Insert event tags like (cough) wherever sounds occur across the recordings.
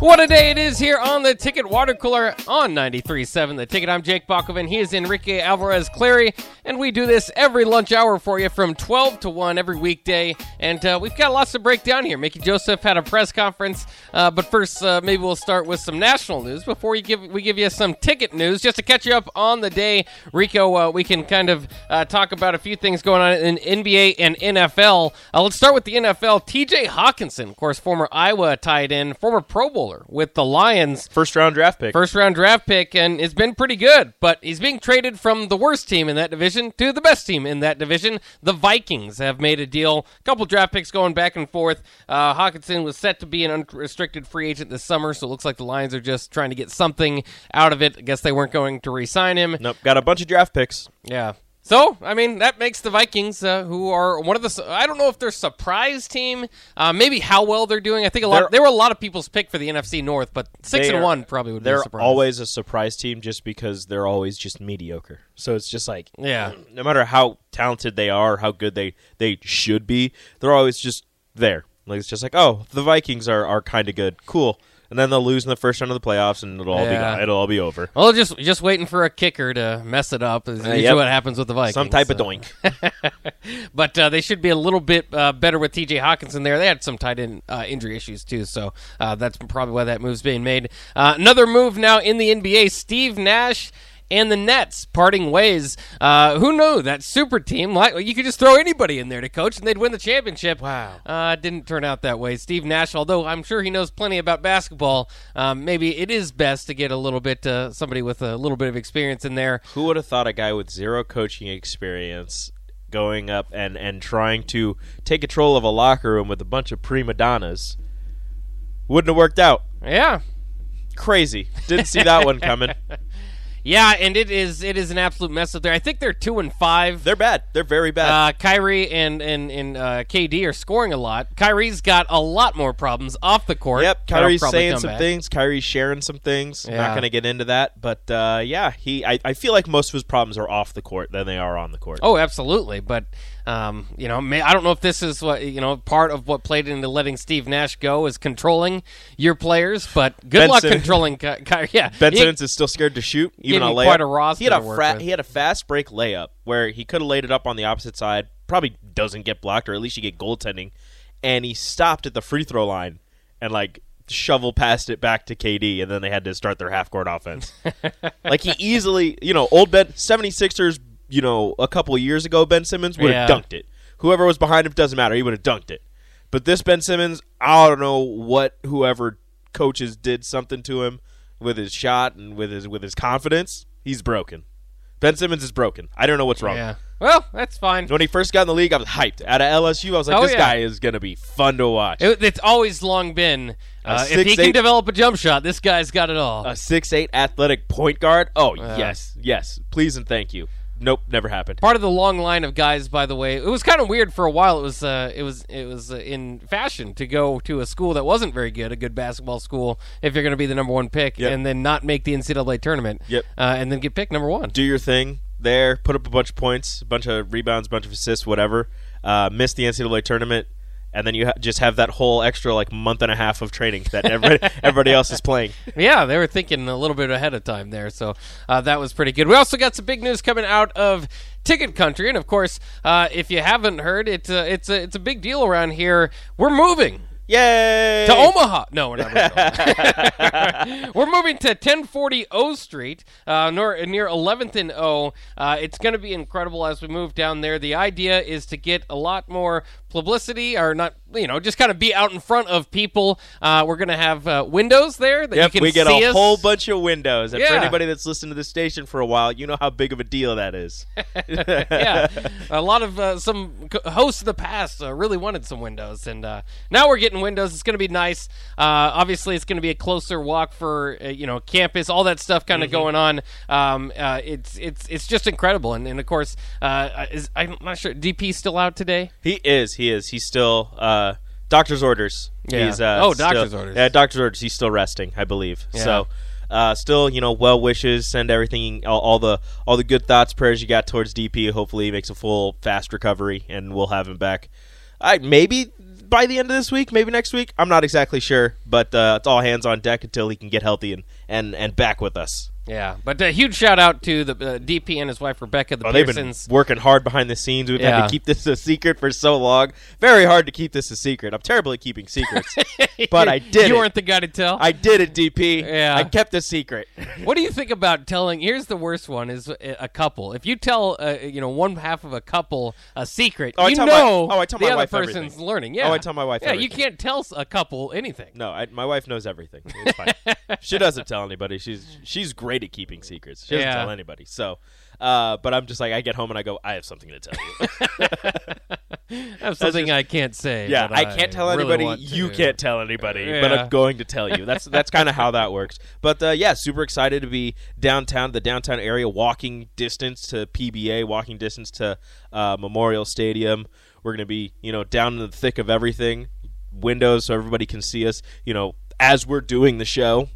What a day it is here on the Ticket Water Cooler on 93.7 The Ticket. I'm Jake Bakoven. He is Enrique Alvarez Clary, and we do this every lunch hour for you from 12 to 1 every weekday. And uh, we've got lots to break down here. Mickey Joseph had a press conference, uh, but first, uh, maybe we'll start with some national news before you give, we give you some ticket news. Just to catch you up on the day, Rico, uh, we can kind of uh, talk about a few things going on in NBA and NFL. Uh, let's start with the NFL. TJ Hockenson, of course, former Iowa tight end, former Pro Bowler with the Lions. First round draft pick. First round draft pick, and it's been pretty good. But he's being traded from the worst team in that division to the best team in that division. The Vikings have made a deal. A couple draft picks going back and forth. Uh, Hockenson was set to be an unrestricted free agent this summer, so it looks like the Lions are just trying to get something out of it. I guess they weren't going to re sign him. Nope, got a bunch of draft picks. Yeah. So, I mean, that makes the Vikings, uh, who are one of the, I don't know if they're surprise team, uh, maybe how well they're doing. I think a lot, They're- they were a lot of people's pick for the NFC North, but six and are- one probably would be They're a always a surprise team just because they're always just mediocre. So it's just like yeah, no matter how talented they are, how good they they should be, they're always just there. Like it's just like, oh, the Vikings are, are kind of good, cool, and then they'll lose in the first round of the playoffs, and it'll all Yeah. be it'll all be over. Well, just just waiting for a kicker to mess it up is usually yep. what happens with the Vikings. Some type of doink. (laughs) but uh, they should be a little bit uh, better with T.J. Hockenson there. They had some tight end uh, injury issues too, so uh, that's probably why that move's being made. Uh, another move now in the NBA: Steve Nash. And the Nets parting ways. Uh, who knew that super team? Like you could just throw anybody in there to coach, and they'd win the championship. Wow. Uh, didn't turn out that way. Steve Nash, although I'm sure he knows plenty about basketball, um, maybe it is best to get a little bit uh, somebody with a little bit of experience in there. Who would have thought a guy with zero coaching experience going up and, and trying to take control of a locker room with a bunch of prima donnas wouldn't have worked out? Yeah, Crazy. Didn't see that one coming. (laughs) Yeah, and it is it is an absolute mess up there. I think they're two and five. They're bad. They're very bad. uh, Kyrie and and and uh, KD are scoring a lot. Kyrie's got a lot more problems off the court. Yep, Kyrie's saying some back. things. Kyrie's sharing some things. Yeah. Not going to get into that, but uh, yeah, he. I, I feel like most of his problems are off the court than they are on the court. Oh, absolutely. But um, you know, may, I don't know if this is what you know part of what played into letting Steve Nash go is controlling your players. But good Ben luck Simmons- controlling Ky- Kyrie. Yeah, (laughs) Ben He- Simmons is still scared to shoot, even Gave on him layup. quite a roster he had a fra- he had a fast break layup where he could have laid it up on the opposite side. Probably doesn't get blocked, or at least you get goaltending. And he stopped at the free throw line and like shovel past it back to KD, and then they had to start their half court offense. (laughs) like he easily, you know, old Ben 76ers, you know, a couple of years ago, Ben Simmons would have Yeah. dunked it. Whoever was behind him doesn't matter. He would have dunked it. But this Ben Simmons, I don't know what whoever coaches did something to him with his shot and with his with his confidence. He's broken. Ben Simmons is broken. I don't know what's wrong. Yeah. Well, that's fine. When he first got in the league, I was hyped. Out of LSU, I was like, Oh, this yeah. guy is going to be fun to watch. It, it's always long been uh, if he 6'8" can develop a jump shot, this guy's got it all. a six eight athletic point guard. Oh Yeah. yes, yes. Please and thank you. Nope, never happened. part of the long line of guys by the way it was kind of weird for a while it was uh, it was it was uh, in fashion to go to a school that wasn't very good a good basketball school if you're going to be the number one pick Yep. and then not make the ncaa tournament Yep. uh, and then get picked number one Do your thing there. Put up a bunch of points, a bunch of rebounds, a bunch of assists, whatever. Uh, miss the NCAA tournament, and then you ha- just have that whole extra like month and a half of training that everybody, (laughs) everybody else is playing. yeah they were thinking a little bit ahead of time there so uh, that was pretty good we also got some big news coming out of ticket country and of course uh, if you haven't heard it uh, it's a, it's a big deal around here we're moving Yay! to Omaha. No, we're not. moving. (laughs) we're moving to 1040 O Street, uh, near, near 11th and O. Uh, it's going to be incredible as we move down there. The idea is to get a lot more publicity or not, you know, just kind of be out in front of people. Uh, we're going to have uh, windows there that you Yep, can we get a us. whole bunch of windows, and for anybody that's listened to the station for a while, you know how big of a deal that is. (laughs) yeah, a lot of uh, some hosts of the past uh, really wanted some windows, and uh, now we're getting windows. It's going to be nice. Uh, obviously, it's going to be a closer walk for uh, you know campus, all that stuff kind of going on. Um, uh, it's it's it's just incredible, and, and of course, uh, is I'm not sure DP still out today. He is. He is. He's still uh, doctor's orders. Yeah. He's, uh, Oh, still- doctor's orders. Yeah, doctor's orders. He's still resting, I believe. Yeah. So, uh, still, you know, well wishes. Send everything, all, all the all the good thoughts, prayers you got towards DP. Hopefully, he makes a full, fast recovery, and we'll have him back. I maybe by the end of this week, maybe next week. I'm not exactly sure, but uh, it's all hands on deck until he can get healthy and and and back with us. Yeah, but a huge shout out to the uh, DP and his wife Rebecca, the Oh, they've been working hard behind the scenes. We've had to keep this a secret for so long. Very hard to keep this a secret. I'm terrible at keeping secrets, (laughs) but I did You it. weren't the guy to tell. I did it, DP. Yeah. I kept a secret. (laughs) What do you think about telling? Here's the worst one: is a a couple. If you tell, uh, you know, one half of a couple a secret, Oh, I you tell my- know oh, I tell the my other wife person's everything. learning. Yeah. Oh, I tell my wife Yeah, you can't tell a couple anything. No, I, my wife knows everything. (laughs) She doesn't tell anybody. She's she's great at keeping secrets. She doesn't Yeah. tell anybody. So, uh, but I'm just like I get home and I go, I have something to tell you. (laughs) I have something I can't say. yeah, but I can't tell really anybody. want You to. can't tell anybody, but Yeah. I'm going to tell you. That's that's kind of how that works. But uh, yeah, super excited to be downtown, the downtown area, walking distance to PBA, walking distance to uh, Memorial Stadium. We're going to be, you know, down in the thick of everything. Windows so everybody can see us. You know, as we're doing the show.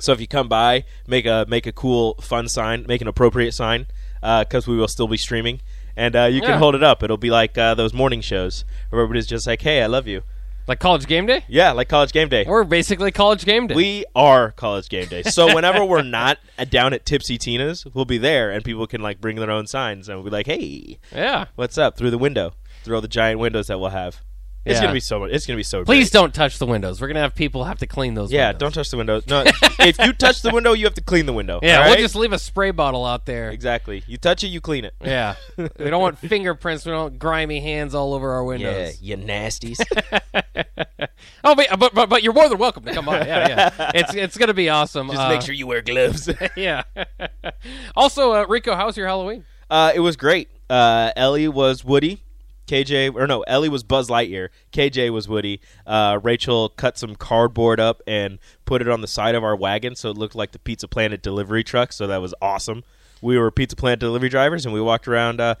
So if you come by, make a make a cool, fun sign, make an appropriate sign, because we will still be streaming, and uh, you can hold it up. It'll be like uh, those morning shows where everybody's just like, "Hey, I love you." Like college game day. Yeah, like college game day. We're basically college game day. We are college game day. So whenever we're not uh, (laughs) down at Tipsy Tina's, we'll be there, and people can like bring their own signs, and we'll be like, "Hey, yeah. what's up?" Through the window, through all the giant windows that we'll have. It's Yeah. gonna be so. It's gonna be so. Please great. don't touch the windows. We're gonna have people have to clean those. Yeah, windows. don't touch the window. No, if you touch the window, you have to clean the window. Yeah, all we'll right? just leave a spray bottle out there. exactly. You touch it, you clean it. Yeah, (laughs) we don't want fingerprints. We don't want grimy hands all over our windows. Yeah, you nasties. (laughs) Oh, but, but but but you're more than welcome to come on. Yeah, yeah. (laughs) It's it's gonna be awesome. Just Uh, make sure you wear gloves. Yeah. also, uh, Rico, how's your Halloween? uh, it was great. Uh, Ellie was Woody. KJ, or no, Ellie was Buzz Lightyear. KJ was Woody. Uh, Rachel cut some cardboard up and put it on the side of our wagon so it looked like the Pizza Planet delivery truck. So that was awesome. We were Pizza Planet delivery drivers and we walked around uh,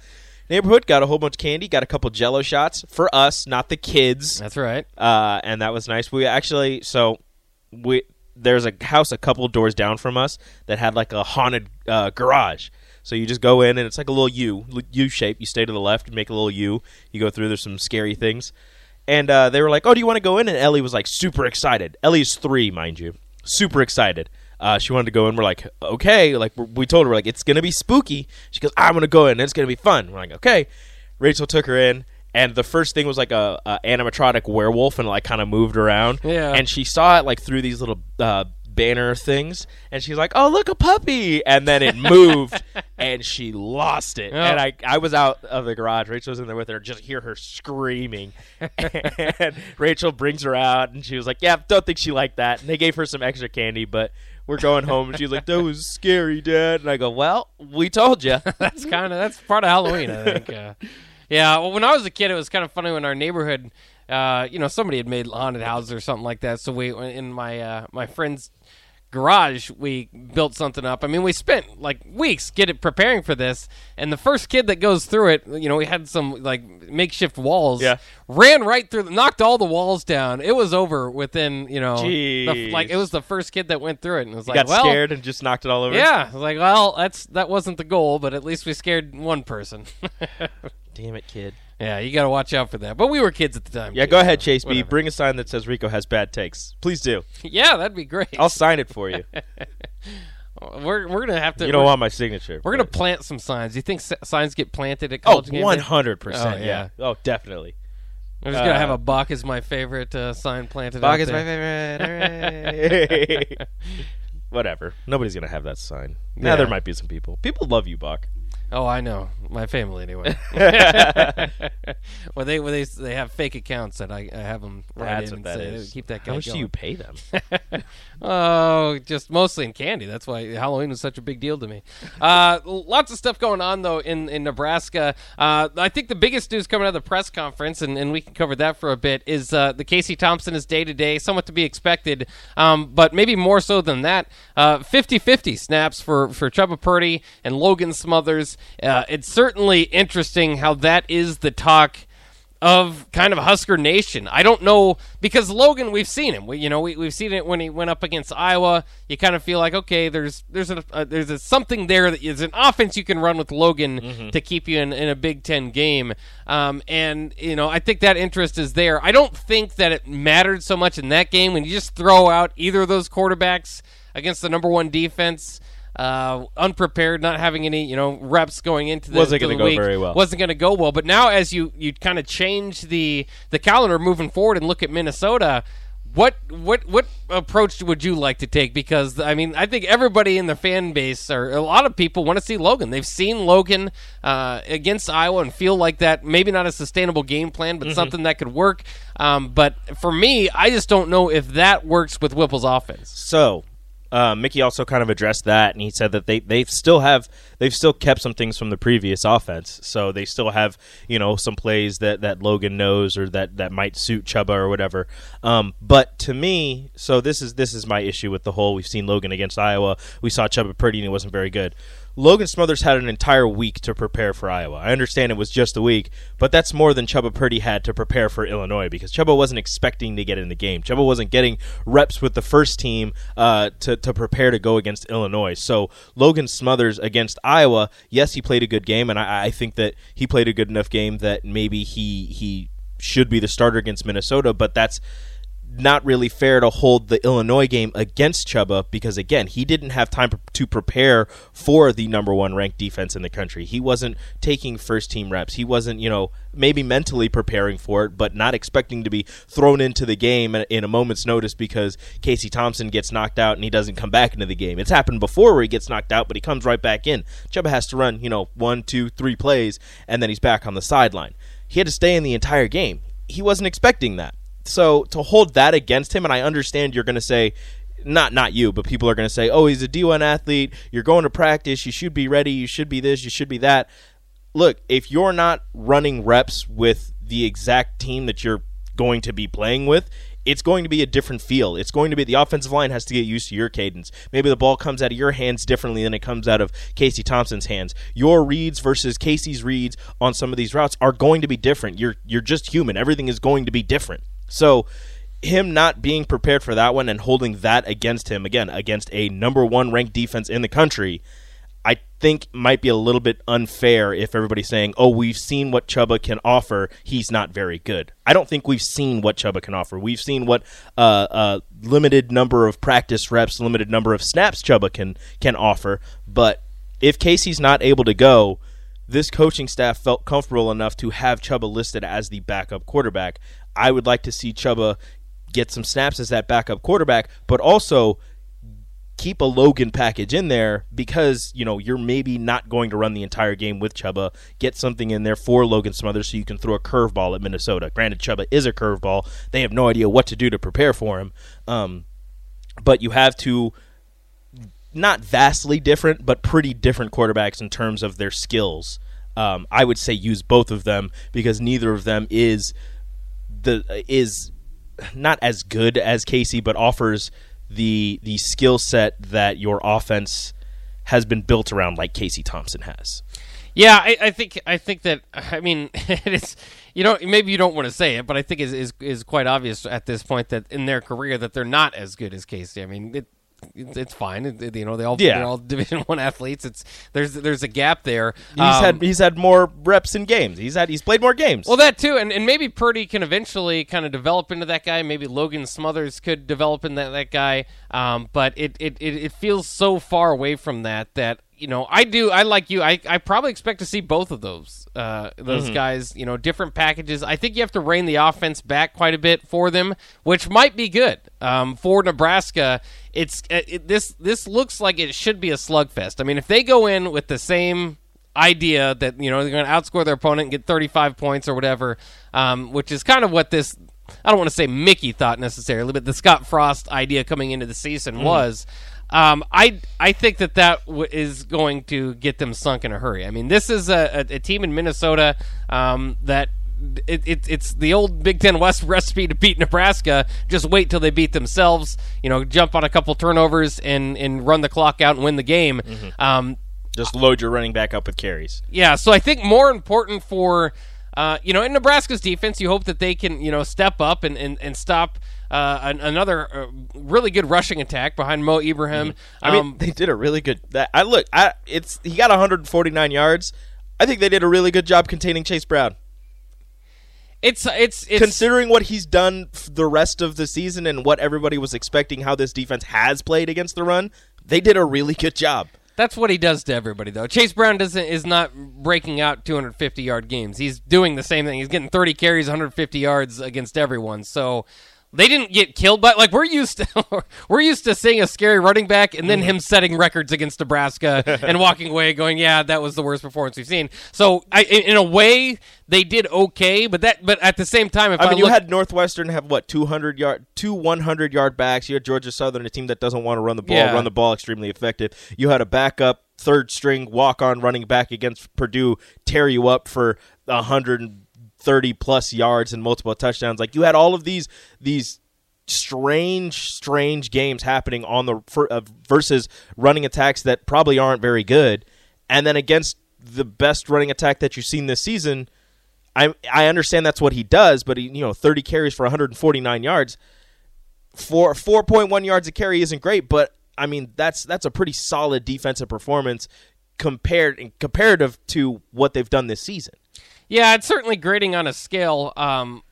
neighborhood, got a whole bunch of candy, got a couple Jello shots for us, not the kids. That's right. uh, and that was nice. We actually so we there's a house a couple doors down from us that had like a haunted uh, garage. So you just go in and it's like a little U U shape. You stay to the left and make a little U. You go through. There's some scary things, and uh, they were like, "Oh, do you want to go in?" And Ellie was like super excited. Ellie's three, mind you, super excited. Uh, she wanted to go in. We're like, okay, like we we told her like it's gonna be spooky. She goes, I'm gonna go in. It's gonna be fun. We're like, okay. Rachel took her in, and the first thing was like a, a animatronic werewolf, and like kind of moved around. Yeah. And she saw it like through these little uh, banner things, and she's like, "Oh, look, a puppy!" And then it moved, (laughs) and she lost it. Oh. And I, I was out of the garage. Rachel was in there with her. Just hear her screaming, (laughs) and Rachel brings her out, and she was like, "Yeah, don't think she liked that." And they gave her some extra candy, but. We're going home, and she's like, "That was scary, Dad." And I go, "Well, we told you." (laughs) That's kind of that's part of Halloween, I think. Uh, yeah, well, when I was a kid, it was kind of funny when our neighborhood, uh, you know, somebody had made haunted houses or something like that. So we, in my uh, my friend's garage, we built something up. I mean, we spent like weeks get it preparing for this, and the first kid that goes through it, you know, we had some like makeshift walls. Yeah. ran right through, knocked all the walls down. It was over within, you know, the, like it was the first kid that went through it, and it was like, got well, scared and just knocked it all over. yeah, I was like, well, that's that wasn't the goal, but at least we scared one person. (laughs) Damn it, kid. Yeah, you got to watch out for that. But we were kids at the time. Yeah, too, go so ahead, Chase B. Bring a sign that says Rico has bad takes. Please do. (laughs) Yeah, that'd be great. I'll sign it for you. (laughs) we're we're gonna have to. You don't want my signature. We're gonna plant some signs. Do you think s- signs get planted at Oh, college game? one hundred percent. Oh, Yeah. Oh, definitely. I'm just gonna have uh, a Bach is my favorite uh, sign planted. Bach is my favorite. (laughs) Whatever. Nobody's gonna have that sign. Now Yeah. there might be some people. People love you, Bach. Oh, I know my family anyway. (laughs) (laughs) well, they well, they they have fake accounts that I, I have them write That's in what and that say, is. keep that guy How much going. do you pay them? (laughs) Oh, just mostly in candy. That's why Halloween was such a big deal to me. Uh, lots of stuff going on though in in Nebraska. Uh, I think the biggest news coming out of the press conference, and, and we can cover that for a bit, is uh, the Casey Thompson is day to day, somewhat to be expected, um, but maybe more so than that. Uh, 50-50 snaps for for Chuba Purdy and Logan Smothers. Uh, it's certainly interesting how that is the talk of kind of Husker Nation. I don't know because Logan, we've seen him. We, you know, we, we've seen it when he went up against Iowa. You kind of feel like okay, there's there's a uh, there's a, something there that is an offense you can run with Logan to keep you in, in a Big Ten game. Um, and you know, I think that interest is there. I don't think that it mattered so much in that game when you just throw out either of those quarterbacks against the number one defense. Uh, unprepared, not having any, you know, reps going into the, Wasn't gonna go week. very well. Wasn't going to go well. But now, as you you kind of change the the calendar moving forward and look at Minnesota, what what what approach would you like to take? Because I mean, I think everybody in the fan base or a lot of people want to see Logan. They've seen Logan uh, against Iowa and feel like that maybe not a sustainable game plan, but something that could work. Um, but for me, I just don't know if that works with Whipple's offense. So, uh, Mickey also kind of addressed that, and he said that they they still have they've still kept some things from the previous offense. So they still have you know some plays that, that Logan knows or that, that might suit Chuba or whatever. Um, but to me, so this is this is my issue with the whole. We've seen Logan against Iowa. We saw Chuba Purdy, and it wasn't very good. Logan Smothers had an entire week to prepare for Iowa. I understand it was just a week, but that's more than Chuba Purdy had to prepare for Illinois because Chuba wasn't expecting to get in the game. Chuba wasn't getting reps with the first team uh, to, to prepare to go against Illinois. So Logan Smothers against Iowa, yes, he played a good game, and I, I think that he played a good enough game that maybe he he should be the starter against Minnesota, but that's not really fair to hold the Illinois game against Chuba because again, he didn't have time to prepare for the number 1 ranked defense in the country. He wasn't taking first team reps. He wasn't, you know, maybe mentally preparing for it, but not expecting to be thrown into the game in a moment's notice because Casey Thompson gets knocked out and he doesn't come back into the game. It's happened before where he gets knocked out, but he comes right back in. Chuba has to run, you know, one, two, three plays, and then he's back on the sideline. He had to stay in the entire game. He wasn't expecting that so to hold that against him, and I understand you're going to say, not not you, but people are going to say, oh, he's a D1 athlete. You're going to practice. You should be ready. You should be this. You should be that. Look, if you're not running reps with the exact team that you're going to be playing with, it's going to be a different feel. It's going to be the offensive line has to get used to your cadence. Maybe the ball comes out of your hands differently than it comes out of Casey Thompson's hands. Your reads versus Casey's reads on some of these routes are going to be different. You're you're just human. Everything is going to be different. So him not being prepared for that one and holding that against him again against a number 1 ranked defense in the country I think might be a little bit unfair if everybody's saying, "Oh, we've seen what Chuba can offer. He's not very good." I don't think we've seen what Chuba can offer. We've seen what uh, uh, limited number of practice reps, limited number of snaps Chuba can can offer. But if Casey's not able to go, this coaching staff felt comfortable enough to have Chuba listed as the backup quarterback. I would like to see Chuba get some snaps as that backup quarterback, but also keep a Logan package in there because you know you're maybe not going to run the entire game with Chuba. Get something in there for Logan Smothers so you can throw a curveball at Minnesota. Granted, Chuba is a curveball; they have no idea what to do to prepare for him. Um, but you have to not vastly different, but pretty different quarterbacks in terms of their skills. Um, I would say use both of them because neither of them is the is not as good as Casey, but offers the the skill set that your offense has been built around, like Casey Thompson has. Yeah, I, I think I think that I mean (laughs) it's you know maybe you don't want to say it, but I think is is is quite obvious at this point that in their career that they're not as good as Casey. I mean it. It's, it's fine, It- you know. They all Yeah. they're all (laughs) Division One athletes. It's there's there's a gap there. He's Um, had he's had more reps in games. He's had he's played more games. Well, that too, and, and maybe Purdy can eventually kind of develop into that guy. Maybe Logan Smothers could develop into that, that guy. Um, but it, it, it, it feels so far away from that that you know I do I like you. I, I probably expect to see both of those uh, those guys. You know, different packages. I think you have to rein the offense back quite a bit for them, which might be good um, for Nebraska. It's it, this this looks like it should be a slugfest. I mean, if they go in with the same idea that you know they're going to outscore their opponent and get 35 points or whatever, um, which is kind of what this. I don't want to say Mickey thought necessarily, but the Scott Frost idea coming into the season was. Um, I I think that that w- is going to get them sunk in a hurry. I mean, this is a, a, a team in Minnesota um, that it, it, it's the old Big Ten West (laughs) recipe to beat Nebraska. Just wait till they beat themselves. You know, jump on a couple turnovers and and run the clock out and win the game. Um, Just load your running back up with carries. yeah, so I think more important for uh, you know in Nebraska's defense, you hope that they can you know step up and and, and stop. Uh, an, another uh, really good rushing attack behind Mo Ibrahim. I mean, Um, they did a really good. That I look, I it's he got 149 yards. I think they did a really good job containing Chase Brown. It's it's it's Considering what he's done f- the rest of the season and what everybody was expecting, how this defense has played against the run, they did a really good job. That's what he does to everybody, though. Chase Brown doesn't is not breaking out 250 yard games. He's doing the same thing. He's getting 30 carries, 150 yards against everyone. So they didn't get killed, by like we're used to, (laughs) we're used to seeing a scary running back and then mm-hmm. him setting records against Nebraska and walking away, going, "Yeah, that was the worst performance we've seen." So I, in, in a way, they did okay, but that, but at the same time, if I, I mean, you had Northwestern have what 200 yard, two 100 yard backs. You had Georgia Southern, a team that doesn't want to run the ball, Yeah. run the ball extremely effective. You had a backup third string walk on running back against Purdue tear you up for 130 plus yards and multiple touchdowns. Like you had all of these these strange, strange games happening on the for, uh, versus running attacks that probably aren't very good, and then against the best running attack that you've seen this season. I I understand that's what he does, but he, you know, 30 carries for 149 yards, for 4.1 yards a carry isn't great, but I mean that's that's a pretty solid defensive performance compared comparative to what they've done this season. Yeah, it's certainly grading on a scale. Um,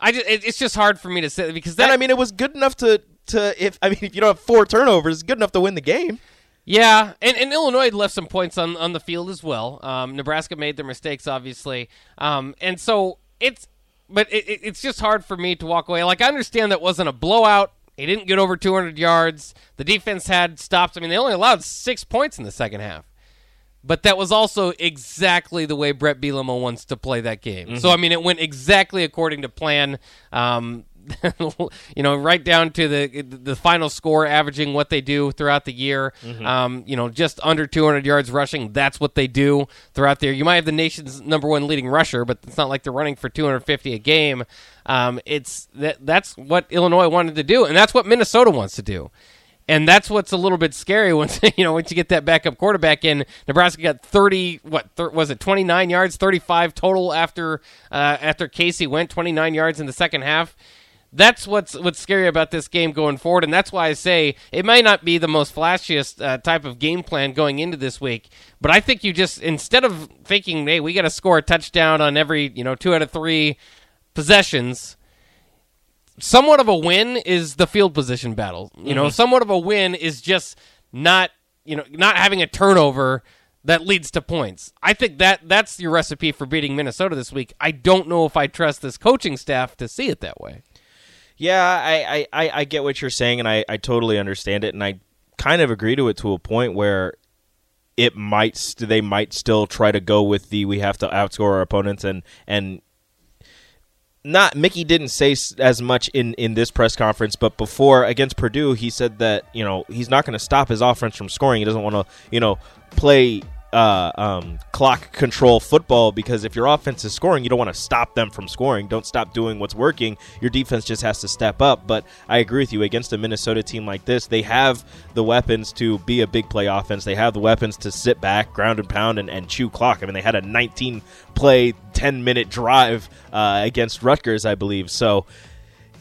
I just, it, it's just hard for me to say because that and I mean it was good enough to to if I mean (laughs) if you don't have four turnovers, it's good enough to win the game. Yeah, and, and Illinois left some points on, on the field as well. Um, Nebraska made their mistakes, obviously, um, and so it's but it, it- it's just hard for me to walk away. Like I understand that wasn't a blowout. He didn't get over 200 yards. The defense had stops. I mean, they only allowed six points in the second half. But that was also exactly the way Brett Bielema wants to play that game. So I mean, it went exactly according to plan. Um, (laughs) you know, right down to the the final score, averaging what they do throughout the year. Um, you know, just under 200 yards rushing. That's what they do throughout the year. You might have the nation's number one leading rusher, but it's not like they're running for 250 a game. Um, it's that that's what Illinois wanted to do, and that's what Minnesota wants to do. And that's what's a little bit scary (laughs) once you know once you get that backup quarterback in. Nebraska got thirty what thir- was it twenty nine yards, thirty five total after uh, after Casey went twenty nine yards in the second half. That's what's what's scary about this game going forward, and that's why I say it might not be the most flashiest uh, type of game plan going into this week. But I think you just instead of thinking, hey, we got to score a touchdown on every you know two out of three possessions, somewhat of a win is the field position battle. You know, mm-hmm. somewhat of a win is just not you know not having a turnover that leads to points. I think that that's your recipe for beating Minnesota this week. I don't know if I trust this coaching staff to see it that way. Yeah, I, I, I, I get what you're saying, and I, I totally understand it, and I kind of agree to it to a point where it might st- they might still try to go with the we have to outscore our opponents and and not Mickey didn't say as much in in this press conference, but before against Purdue, he said that you know he's not going to stop his offense from scoring. He doesn't want to you know play uh, um, clock control football because if your offense is scoring, you don't want to stop them from scoring. Don't stop doing what's working. Your defense just has to step up. But I agree with you. Against a Minnesota team like this, they have the weapons to be a big play offense. They have the weapons to sit back, ground and pound, and, and chew clock. I mean, they had a 19 play, 10 minute drive uh, against Rutgers, I believe. So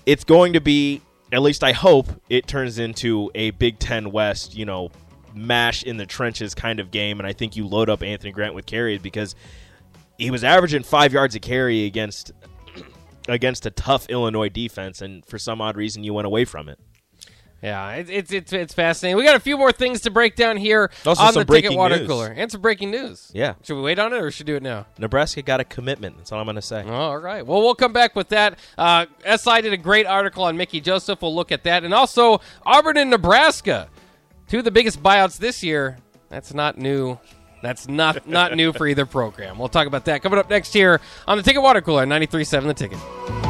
it's going to be, at least I hope, it turns into a Big Ten West, you know, mash in the trenches kind of game. And I think you load up Anthony Grant with carries because he was averaging five yards a carry against (clears throat) against a tough Illinois defense, and for some odd reason, you went away from it. Yeah, it, it's it's it's fascinating. We got a few more things to break down here Also on the Ticket breaking Water news. Cooler and some breaking news. Yeah. should we wait on it or should we do it now? Nebraska got a commitment. That's all I'm going to say. All right. Well, we'll come back with that. Uh, SI did a great article on Mickey Joseph. We'll look at that. And also, Auburn and Nebraska, two of the biggest buyouts this year. That's not new That's not not new for either program. We'll talk about that coming up next here on the Ticket Water Cooler, 93.7 The Ticket.